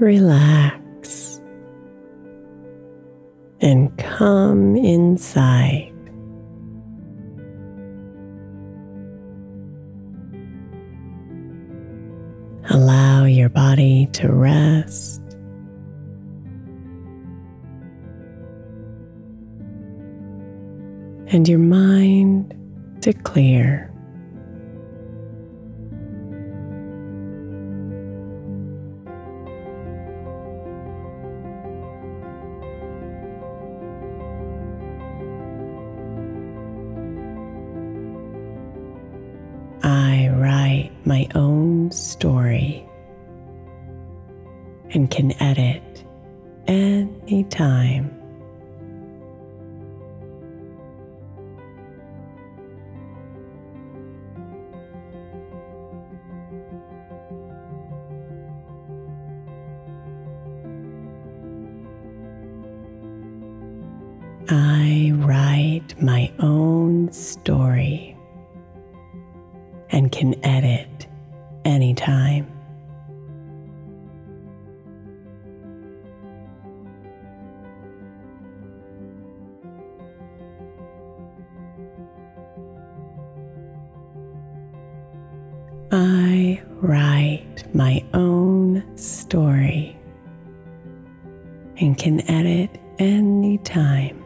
Relax and come inside. Allow your body to rest. And your mind to clear. My own story and can edit anytime. I write my own story and can edit anytime. I write my own story and can edit anytime.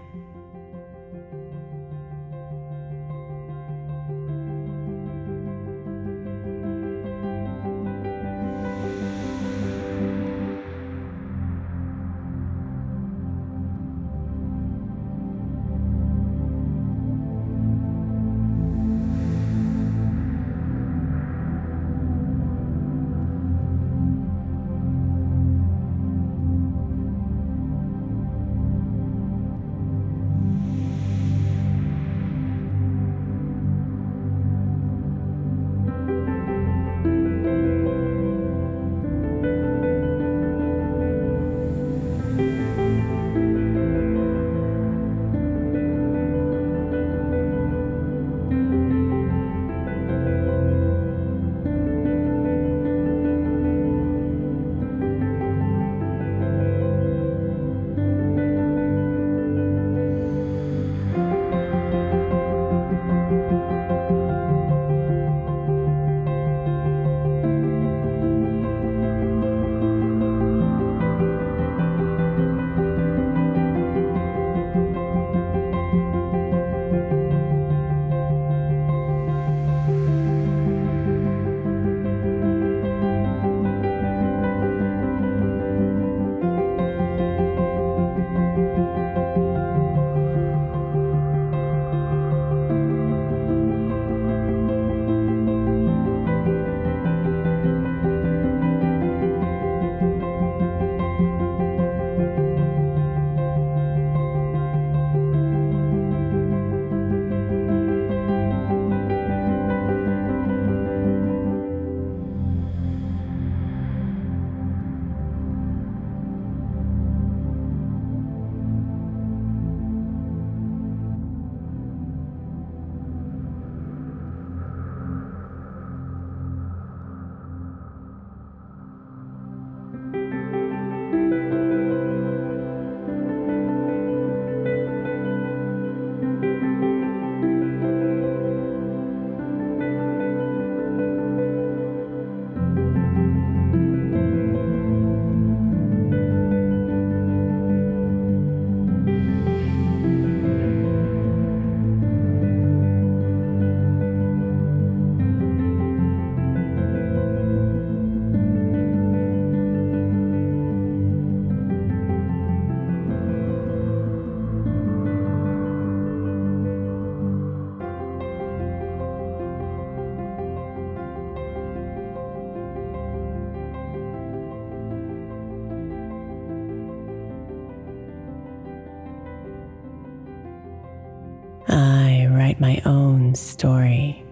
I write my own story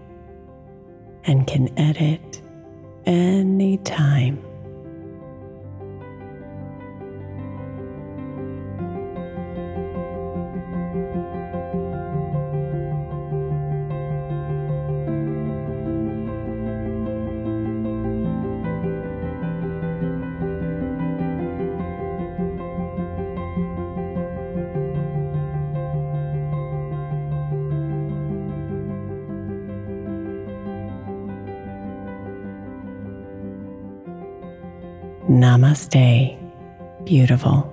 and can edit anytime. Namaste, beautiful.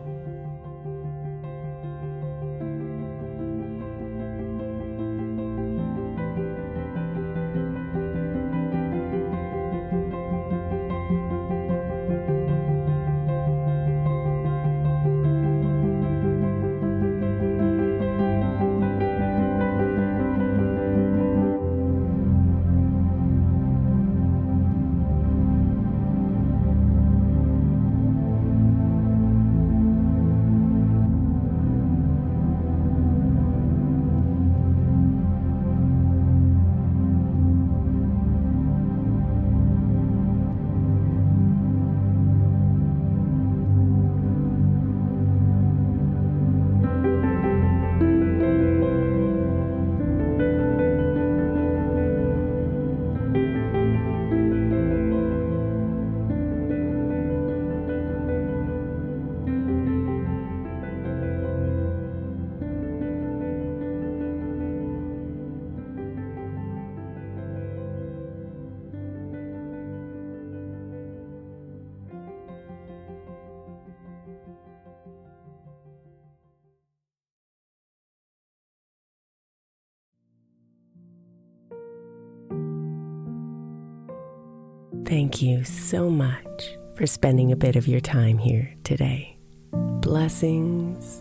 Thank you so much for spending a bit of your time here today. Blessings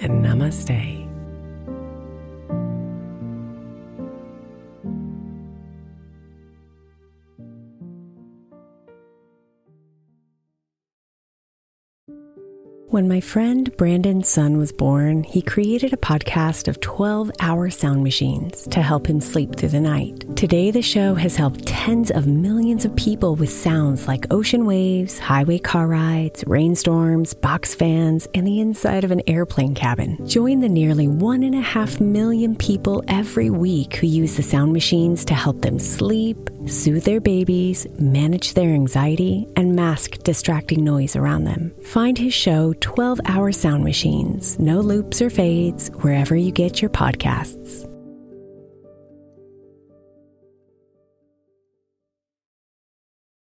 and namaste. When my friend Brandon's son was born, he created a podcast of 12 hour sound machines to help him sleep through the night. Today, the show has helped tens of millions of people with sounds like ocean waves, highway car rides, rainstorms, box fans, and the inside of an airplane cabin. Join the nearly one and a half million people every week who use the sound machines to help them sleep, soothe their babies, manage their anxiety, and mask distracting noise around them. Find his show 12 hour sound machines, no loops or fades, wherever you get your podcasts.